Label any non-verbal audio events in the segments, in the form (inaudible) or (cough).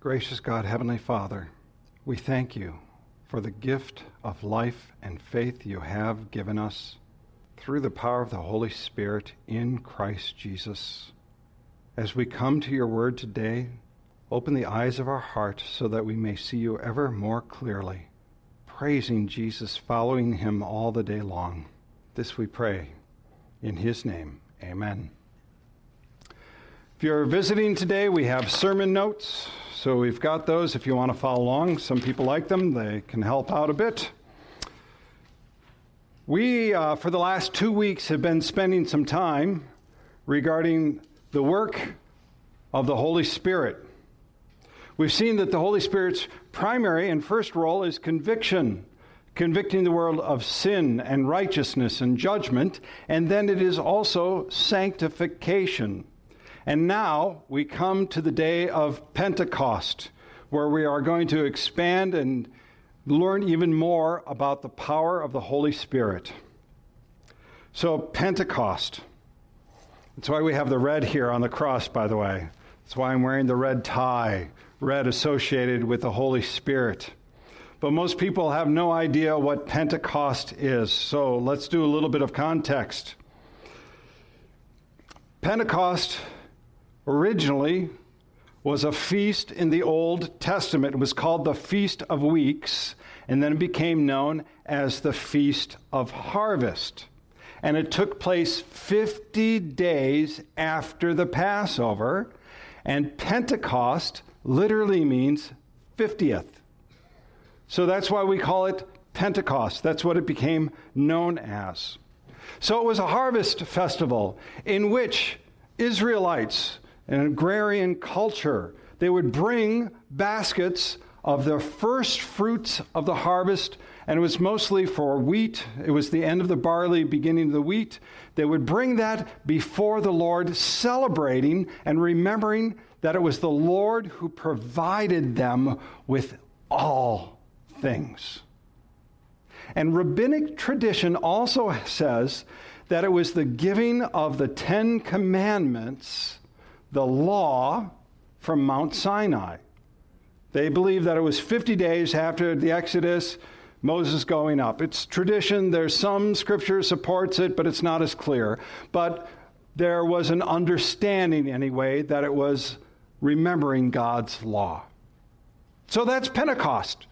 Gracious God, Heavenly Father, we thank you for the gift of life and faith you have given us through the power of the Holy Spirit in Christ Jesus. As we come to your word today, open the eyes of our heart so that we may see you ever more clearly, praising Jesus, following him all the day long. This we pray in his name. Amen. If you're visiting today, we have sermon notes. So we've got those if you want to follow along. Some people like them, they can help out a bit. We, uh, for the last two weeks, have been spending some time regarding the work of the Holy Spirit. We've seen that the Holy Spirit's primary and first role is conviction, convicting the world of sin and righteousness and judgment, and then it is also sanctification and now we come to the day of Pentecost, where we are going to expand and learn even more about the power of the Holy Spirit. So, Pentecost. That's why we have the red here on the cross, by the way. That's why I'm wearing the red tie, red associated with the Holy Spirit. But most people have no idea what Pentecost is, so let's do a little bit of context. Pentecost originally was a feast in the Old Testament. It was called the Feast of Weeks, and then it became known as the Feast of Harvest. And it took place 50 days after the Passover, and Pentecost literally means 50th. So that's why we call it Pentecost. That's what it became known as. So it was a harvest festival in which Israelites, an agrarian culture. They would bring baskets of the first fruits of the harvest, and it was mostly for wheat. It was the end of the barley, beginning of the wheat. They would bring that before the Lord, celebrating and remembering that it was the Lord who provided them with all things. And rabbinic tradition also says that it was the giving of the Ten Commandments the law from Mount Sinai. They believe that it was 50 days after the Exodus, Moses going up. It's tradition. There's some scripture supports it, but it's not as clear. But there was an understanding, anyway, that it was remembering God's law. So that's Pentecost.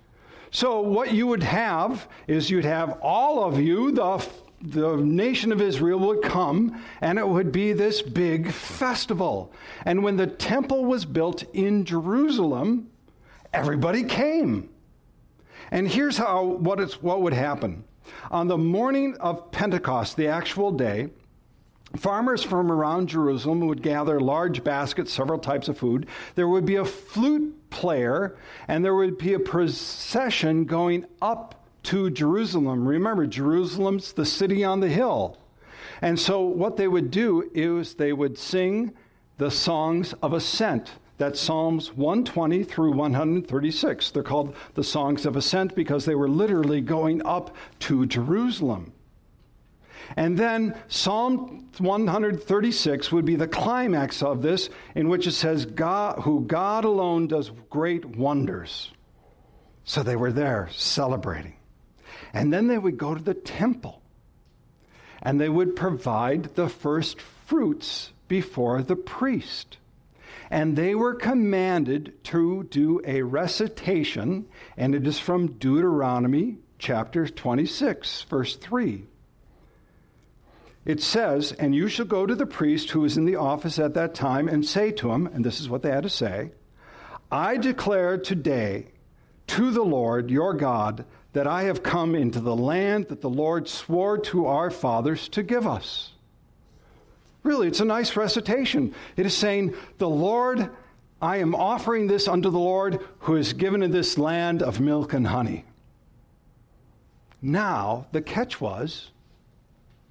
So, what you would have is you'd have all of you, the the nation of Israel would come and it would be this big festival. And when the temple was built in Jerusalem, everybody came. And here's how what, it's, what would happen. On the morning of Pentecost, the actual day, farmers from around Jerusalem would gather large baskets, several types of food. There would be a flute player, and there would be a procession going up to Jerusalem. Remember, Jerusalem's the city on the hill. And so, what they would do is they would sing the songs of ascent. That's Psalms 120 through 136. They're called the songs of ascent because they were literally going up to Jerusalem. And then Psalm 136 would be the climax of this, in which it says, God, Who God alone does great wonders. So they were there celebrating. And then they would go to the temple and they would provide the first fruits before the priest. And they were commanded to do a recitation, and it is from Deuteronomy chapter 26, verse 3. It says, And you shall go to the priest who is in the office at that time and say to him, and this is what they had to say I declare today to the Lord your God that I have come into the land that the Lord swore to our fathers to give us. Really, it's a nice recitation. It is saying, The Lord, I am offering this unto the Lord who has given in this land of milk and honey. Now, the catch was,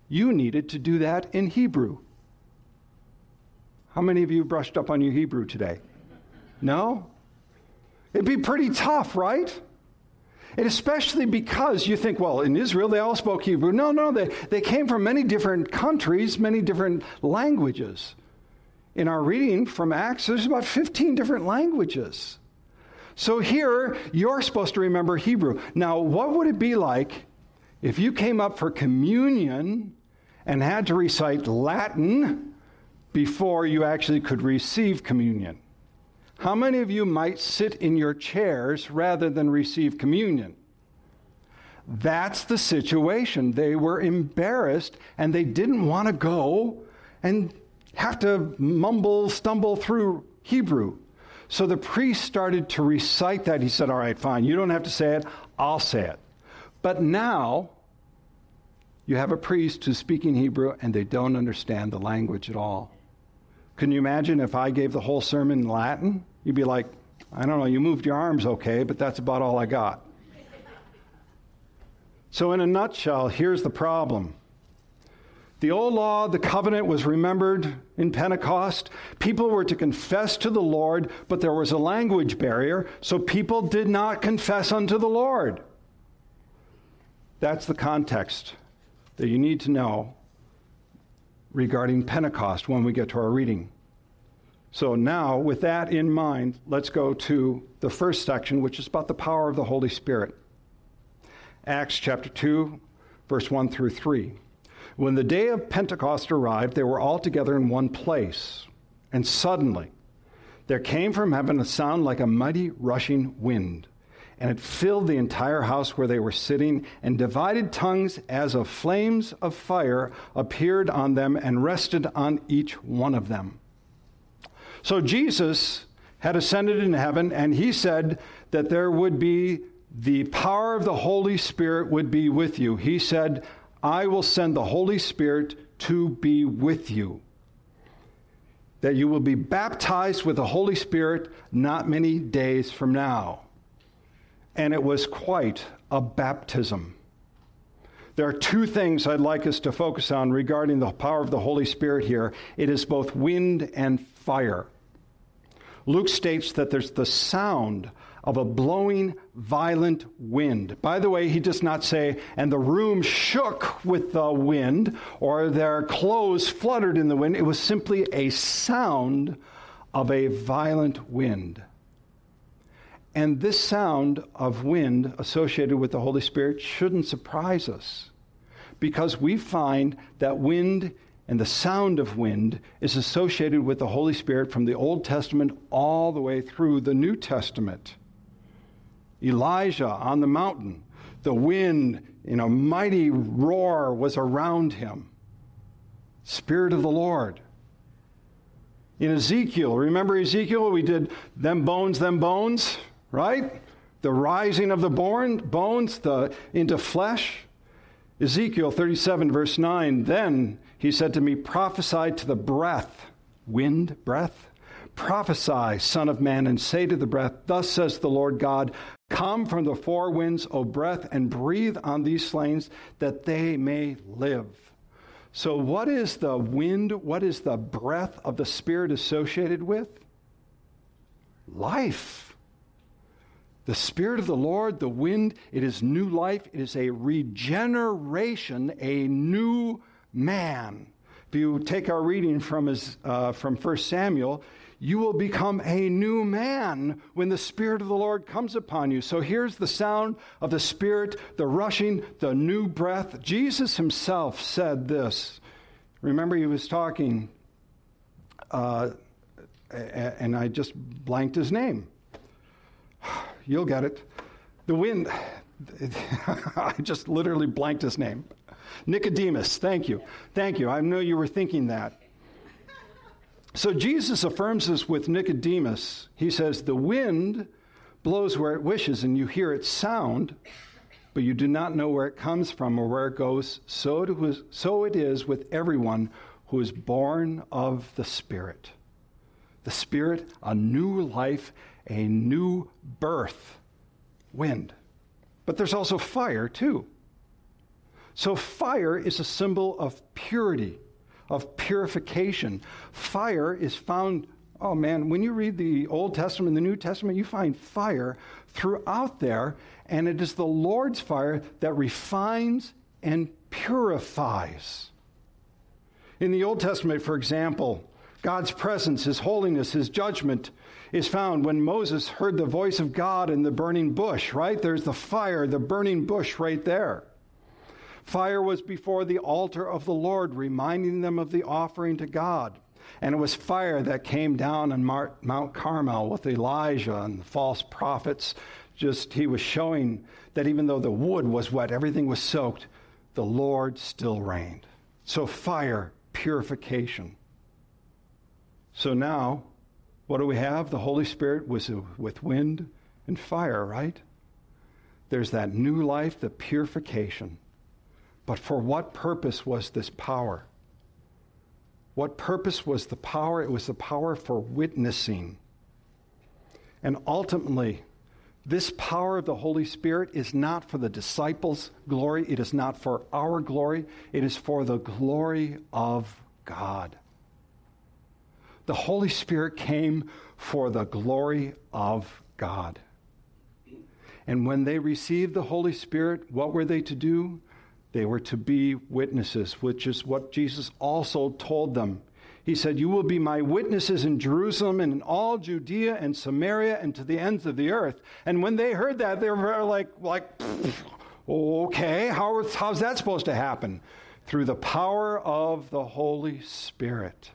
you needed to do that in Hebrew. How many of you brushed up on your Hebrew today? No? It'd be pretty tough, right? And especially because you think, well, in Israel they all spoke Hebrew. No, no, they, they came from many different countries, many different languages. In our reading from Acts, there's about 15 different languages. So here, you're supposed to remember Hebrew. Now, what would it be like if you came up for communion and had to recite Latin before you actually could receive communion? How many of you might sit in your chairs rather than receive communion? That's the situation. They were embarrassed and they didn't want to go and have to mumble, stumble through Hebrew. So the priest started to recite that. He said, All right, fine, you don't have to say it, I'll say it. But now, you have a priest who's speaking Hebrew and they don't understand the language at all. Can you imagine if I gave the whole sermon in Latin? You'd be like, I don't know, you moved your arms okay, but that's about all I got. So, in a nutshell, here's the problem the old law, the covenant was remembered in Pentecost. People were to confess to the Lord, but there was a language barrier, so people did not confess unto the Lord. That's the context that you need to know regarding Pentecost when we get to our reading. So, now, with that in mind, let's go to the first section, which is about the power of the Holy Spirit. Acts chapter 2, verse 1 through 3. When the day of Pentecost arrived, they were all together in one place. And suddenly, there came from heaven a sound like a mighty rushing wind, and it filled the entire house where they were sitting, and divided tongues as of flames of fire appeared on them and rested on each one of them. So Jesus had ascended in heaven, and he said that there would be the power of the Holy Spirit would be with you. He said, I will send the Holy Spirit to be with you. That you will be baptized with the Holy Spirit not many days from now. And it was quite a baptism. There are two things I'd like us to focus on regarding the power of the Holy Spirit here it is both wind and fire. Luke states that there's the sound of a blowing violent wind. By the way, he does not say, and the room shook with the wind, or their clothes fluttered in the wind. It was simply a sound of a violent wind. And this sound of wind associated with the Holy Spirit shouldn't surprise us because we find that wind and the sound of wind is associated with the Holy Spirit from the Old Testament all the way through the New Testament. Elijah on the mountain, the wind in a mighty roar was around him. Spirit of the Lord. In Ezekiel, remember Ezekiel? We did them bones, them bones, right? The rising of the born, bones the, into flesh. Ezekiel 37, verse 9 Then he said to me, Prophesy to the breath, wind, breath. Prophesy, Son of Man, and say to the breath, Thus says the Lord God, Come from the four winds, O breath, and breathe on these slain that they may live. So, what is the wind? What is the breath of the Spirit associated with? Life. The Spirit of the Lord, the wind, it is new life. It is a regeneration, a new man. If you take our reading from, his, uh, from 1 Samuel, you will become a new man when the Spirit of the Lord comes upon you. So here's the sound of the Spirit, the rushing, the new breath. Jesus himself said this. Remember, he was talking, uh, and I just blanked his name. You'll get it. The wind, (laughs) I just literally blanked his name. Nicodemus, thank you. Thank you. I know you were thinking that. So Jesus affirms this with Nicodemus. He says, The wind blows where it wishes, and you hear its sound, but you do not know where it comes from or where it goes. So it, was, so it is with everyone who is born of the Spirit. The Spirit, a new life, a new birth. Wind. But there's also fire, too. So fire is a symbol of purity of purification. Fire is found, oh man, when you read the Old Testament and the New Testament, you find fire throughout there, and it is the Lord's fire that refines and purifies. In the Old Testament, for example, God's presence, His holiness, His judgment is found when Moses heard the voice of God in the burning bush, right? There's the fire, the burning bush right there. Fire was before the altar of the Lord, reminding them of the offering to God. And it was fire that came down on Mount Carmel with Elijah and the false prophets. Just he was showing that even though the wood was wet, everything was soaked, the Lord still reigned. So, fire, purification. So now, what do we have? The Holy Spirit was uh, with wind and fire, right? There's that new life, the purification. But for what purpose was this power? What purpose was the power? It was the power for witnessing. And ultimately, this power of the Holy Spirit is not for the disciples' glory, it is not for our glory, it is for the glory of God. The Holy Spirit came for the glory of God. And when they received the Holy Spirit, what were they to do? They were to be witnesses, which is what Jesus also told them. He said, You will be my witnesses in Jerusalem and in all Judea and Samaria and to the ends of the earth. And when they heard that, they were like, like okay, how, how's that supposed to happen? Through the power of the Holy Spirit.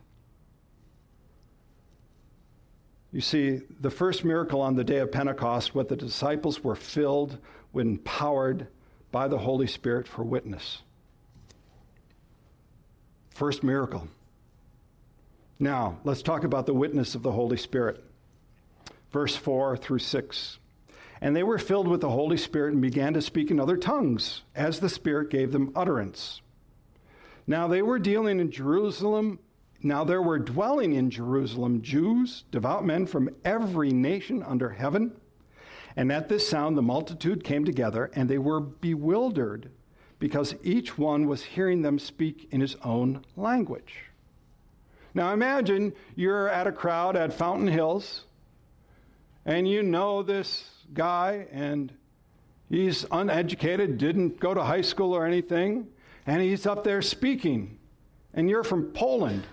You see, the first miracle on the day of Pentecost, what the disciples were filled, with, empowered by the Holy Spirit for witness. First miracle. Now, let's talk about the witness of the Holy Spirit. Verse 4 through 6. And they were filled with the Holy Spirit and began to speak in other tongues, as the Spirit gave them utterance. Now they were dealing in Jerusalem. Now there were dwelling in Jerusalem Jews, devout men from every nation under heaven. And at this sound, the multitude came together, and they were bewildered because each one was hearing them speak in his own language. Now imagine you're at a crowd at Fountain Hills, and you know this guy, and he's uneducated, didn't go to high school or anything, and he's up there speaking, and you're from Poland,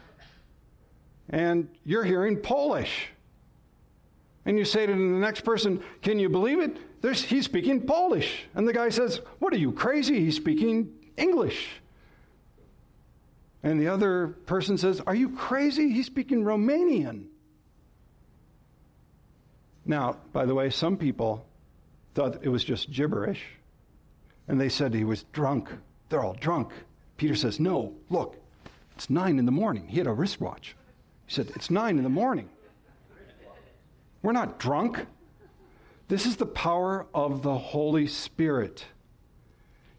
and you're hearing Polish. And you say to the next person, Can you believe it? There's, he's speaking Polish. And the guy says, What are you, crazy? He's speaking English. And the other person says, Are you crazy? He's speaking Romanian. Now, by the way, some people thought it was just gibberish. And they said he was drunk. They're all drunk. Peter says, No, look, it's nine in the morning. He had a wristwatch. He said, It's nine in the morning. We're not drunk. This is the power of the Holy Spirit.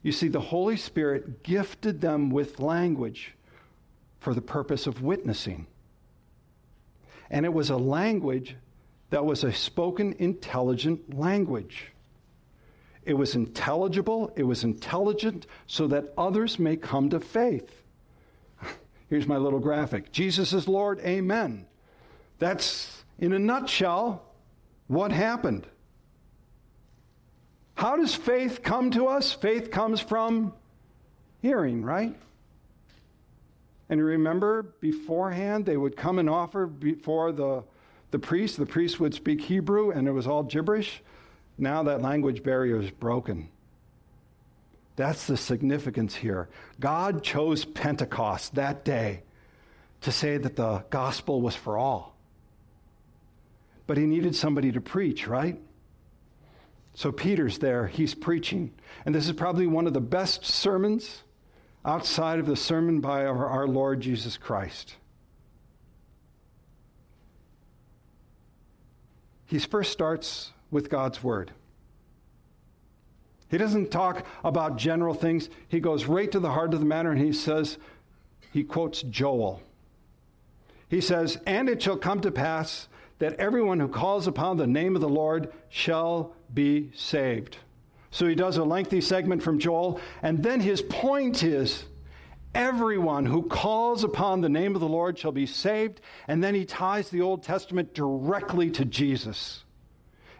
You see, the Holy Spirit gifted them with language for the purpose of witnessing. And it was a language that was a spoken, intelligent language. It was intelligible, it was intelligent, so that others may come to faith. Here's my little graphic Jesus is Lord, amen. That's in a nutshell, what happened? How does faith come to us? Faith comes from hearing, right? And remember, beforehand, they would come and offer before the, the priest. The priest would speak Hebrew, and it was all gibberish. Now that language barrier is broken. That's the significance here. God chose Pentecost that day to say that the gospel was for all but he needed somebody to preach, right? So Peter's there, he's preaching. And this is probably one of the best sermons outside of the sermon by our, Lord Jesus Christ. He first starts with God's word. He doesn't talk about general things. He goes right to the heart of the matter and he says, he quotes Joel. He says, And it shall come to pass that everyone who calls upon the name of the Lord shall be saved. So he does a lengthy segment from Joel, and then his point is everyone who calls upon the name of the Lord shall be saved, and then he ties the Old Testament directly to Jesus.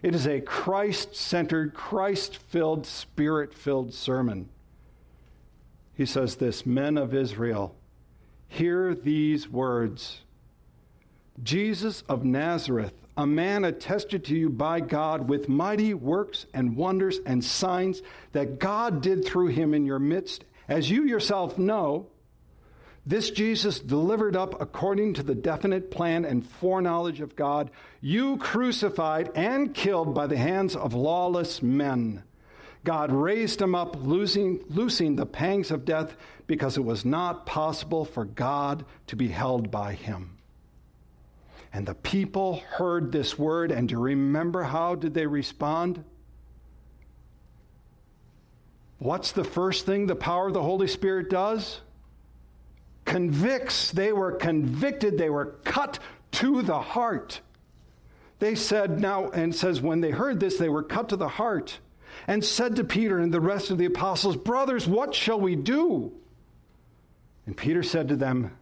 It is a Christ centered, Christ filled, spirit filled sermon. He says this Men of Israel, hear these words Jesus of Nazareth, a man attested to you by God with mighty works and wonders and signs that God did through him in your midst, as you yourself know. This Jesus delivered up according to the definite plan and foreknowledge of God, you crucified and killed by the hands of lawless men. God raised him up, losing, loosing the pangs of death, because it was not possible for God to be held by him. And the people heard this word, and do you remember how did they respond? What's the first thing the power of the Holy Spirit does? Convicts. They were convicted. They were cut to the heart. They said, now, and says, when they heard this, they were cut to the heart and said to Peter and the rest of the apostles, Brothers, what shall we do? And Peter said to them,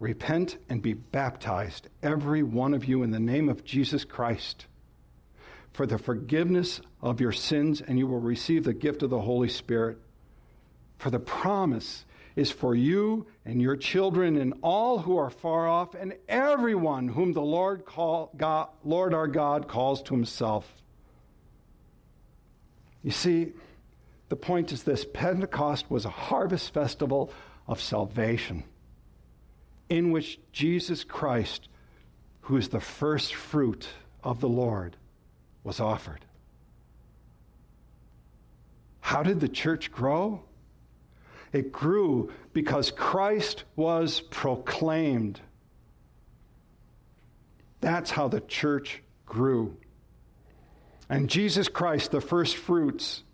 Repent and be baptized, every one of you, in the name of Jesus Christ, for the forgiveness of your sins, and you will receive the gift of the Holy Spirit. For the promise is for you and your children and all who are far off, and everyone whom the Lord, call, God, Lord our God calls to himself. You see, the point is this Pentecost was a harvest festival of salvation in which Jesus Christ, who is the first fruit of the Lord, was offered. How did the church grow? It grew because Christ was proclaimed. That's how the church grew. And Jesus Christ, the first fruits.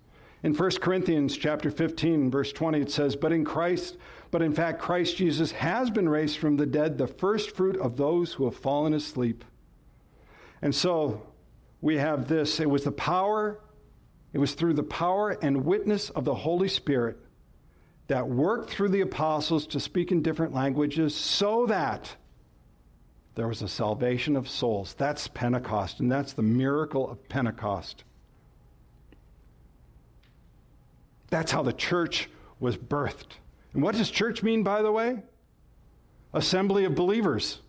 In 1 Corinthians chapter 15, verse 20, it says, But in Christ, but in fact, Christ Jesus has been raised from the dead, the first fruit of those who have fallen asleep. And so we have this. It was the power, it was through the power and witness of the Holy Spirit that worked through the apostles to speak in different languages so that there was a salvation of souls. That's Pentecost, and that's the miracle of Pentecost. That's how the church was birthed. And what does church mean, by the way? Assembly of believers.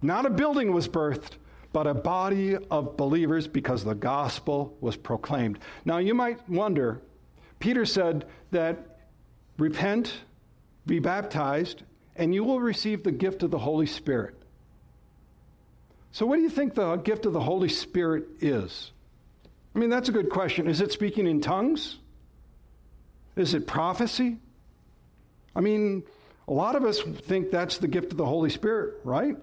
Not a building was birthed, but a body of believers because the gospel was proclaimed. Now, you might wonder Peter said that repent, be baptized, and you will receive the gift of the Holy Spirit. So, what do you think the gift of the Holy Spirit is? I mean, that's a good question. Is it speaking in tongues? Is it prophecy? I mean, a lot of us think that's the gift of the Holy Spirit, right?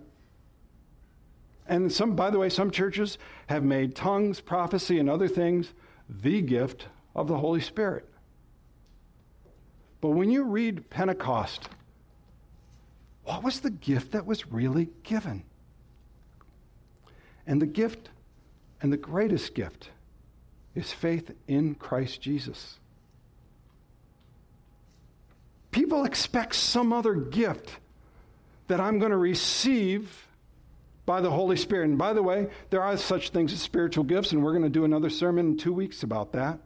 And some, by the way, some churches have made tongues, prophecy, and other things the gift of the Holy Spirit. But when you read Pentecost, what was the gift that was really given? And the gift, and the greatest gift, is faith in Christ Jesus. People expect some other gift that I'm going to receive by the Holy Spirit. And by the way, there are such things as spiritual gifts, and we're going to do another sermon in two weeks about that.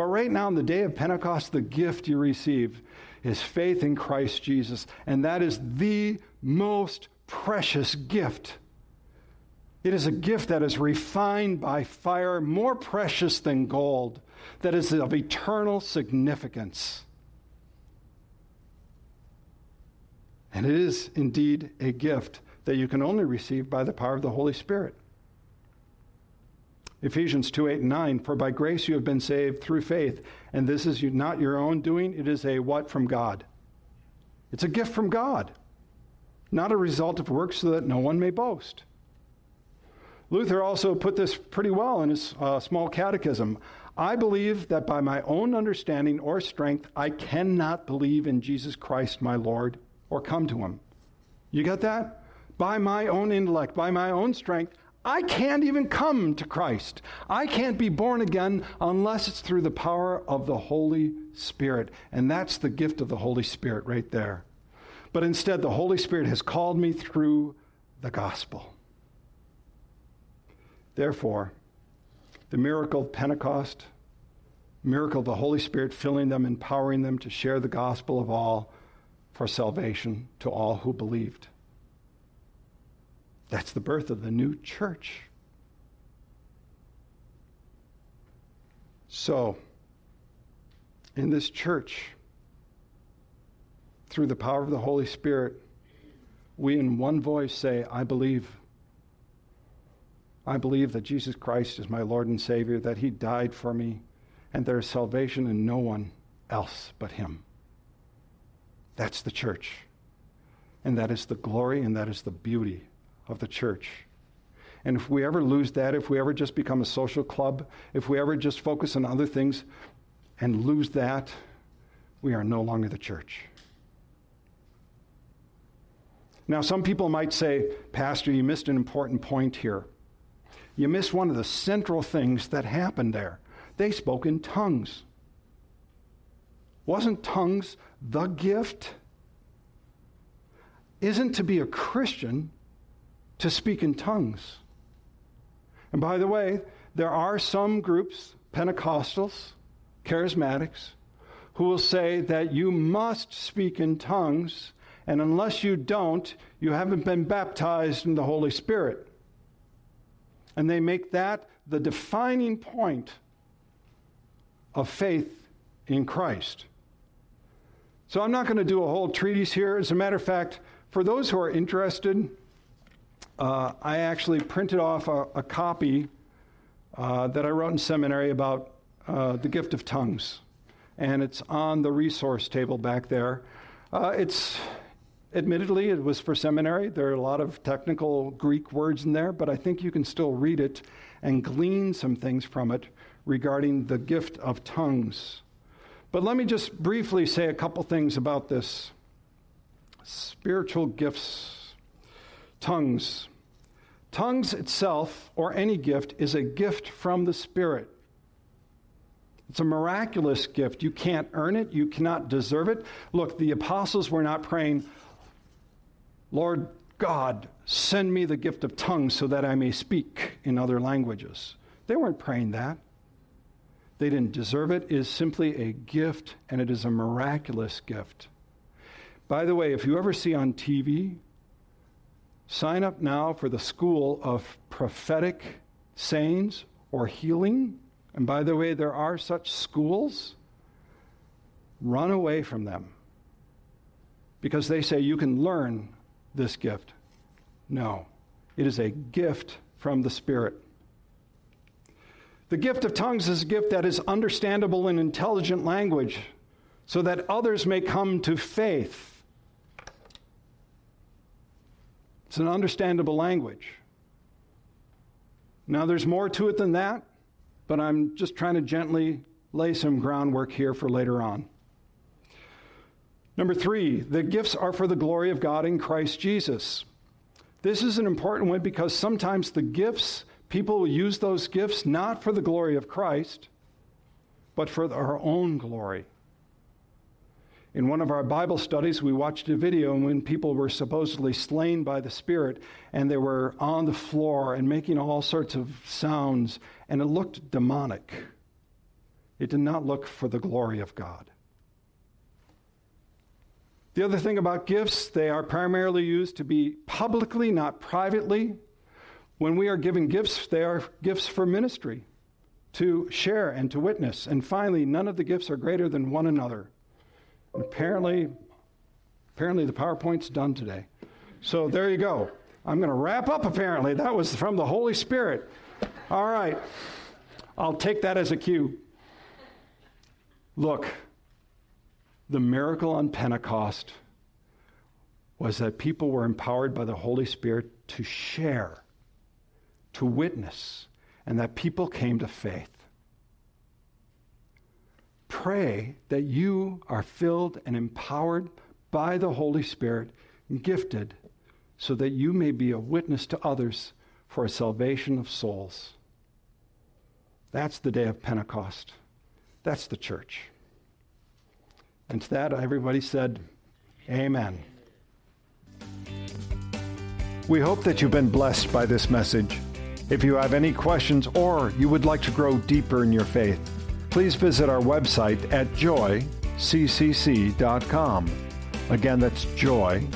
But right now, on the day of Pentecost, the gift you receive is faith in Christ Jesus. And that is the most precious gift. It is a gift that is refined by fire, more precious than gold, that is of eternal significance. And it is indeed a gift that you can only receive by the power of the Holy Spirit. Ephesians 2 8 and 9, for by grace you have been saved through faith, and this is not your own doing, it is a what from God? It's a gift from God, not a result of works so that no one may boast. Luther also put this pretty well in his uh, small catechism. I believe that by my own understanding or strength, I cannot believe in Jesus Christ my Lord or come to him. You get that? By my own intellect, by my own strength, I can't even come to Christ. I can't be born again unless it's through the power of the Holy Spirit. And that's the gift of the Holy Spirit right there. But instead, the Holy Spirit has called me through the gospel. Therefore, the miracle of Pentecost, miracle of the Holy Spirit filling them, empowering them to share the gospel of all for salvation to all who believed. That's the birth of the new church. So, in this church, through the power of the Holy Spirit, we in one voice say, I believe. I believe that Jesus Christ is my Lord and Savior, that He died for me, and there is salvation in no one else but Him. That's the church. And that is the glory and that is the beauty of the church. And if we ever lose that, if we ever just become a social club, if we ever just focus on other things and lose that, we are no longer the church. Now, some people might say, Pastor, you missed an important point here. You missed one of the central things that happened there. They spoke in tongues. Wasn't tongues the gift? Isn't to be a Christian to speak in tongues? And by the way, there are some groups, Pentecostals, charismatics, who will say that you must speak in tongues and unless you don't, you haven't been baptized in the Holy Spirit. And they make that the defining point of faith in Christ. So I'm not going to do a whole treatise here. As a matter of fact, for those who are interested, uh, I actually printed off a, a copy uh, that I wrote in seminary about uh, the gift of tongues. And it's on the resource table back there. Uh, it's Admittedly, it was for seminary. There are a lot of technical Greek words in there, but I think you can still read it and glean some things from it regarding the gift of tongues. But let me just briefly say a couple things about this spiritual gifts, tongues. Tongues itself, or any gift, is a gift from the Spirit. It's a miraculous gift. You can't earn it, you cannot deserve it. Look, the apostles were not praying, Lord God, send me the gift of tongues so that I may speak in other languages. They weren't praying that. They didn't deserve it. It is simply a gift, and it is a miraculous gift. By the way, if you ever see on TV, sign up now for the school of prophetic sayings or healing. And by the way, there are such schools. Run away from them because they say you can learn this gift. No, it is a gift from the Spirit. The gift of tongues is a gift that is understandable in intelligent language so that others may come to faith. It's an understandable language. Now, there's more to it than that, but I'm just trying to gently lay some groundwork here for later on. Number three, the gifts are for the glory of God in Christ Jesus. This is an important one because sometimes the gifts, people will use those gifts not for the glory of Christ, but for our own glory. In one of our Bible studies, we watched a video when people were supposedly slain by the Spirit and they were on the floor and making all sorts of sounds, and it looked demonic. It did not look for the glory of God. The other thing about gifts, they are primarily used to be publicly, not privately. When we are given gifts, they are gifts for ministry, to share and to witness. And finally, none of the gifts are greater than one another. And apparently, apparently the PowerPoint's done today. So there you go. I'm going to wrap up, apparently. That was from the Holy Spirit. All right. I'll take that as a cue. Look, the miracle on Pentecost was that people were empowered by the Holy Spirit to share, to witness, and that people came to faith. Pray that you are filled and empowered by the Holy Spirit, gifted, so that you may be a witness to others for a salvation of souls. That's the day of Pentecost. That's the church. And to that, everybody said, Amen. We hope that you've been blessed by this message. If you have any questions or you would like to grow deeper in your faith, please visit our website at joyccc.com. Again, that's joyccc.com.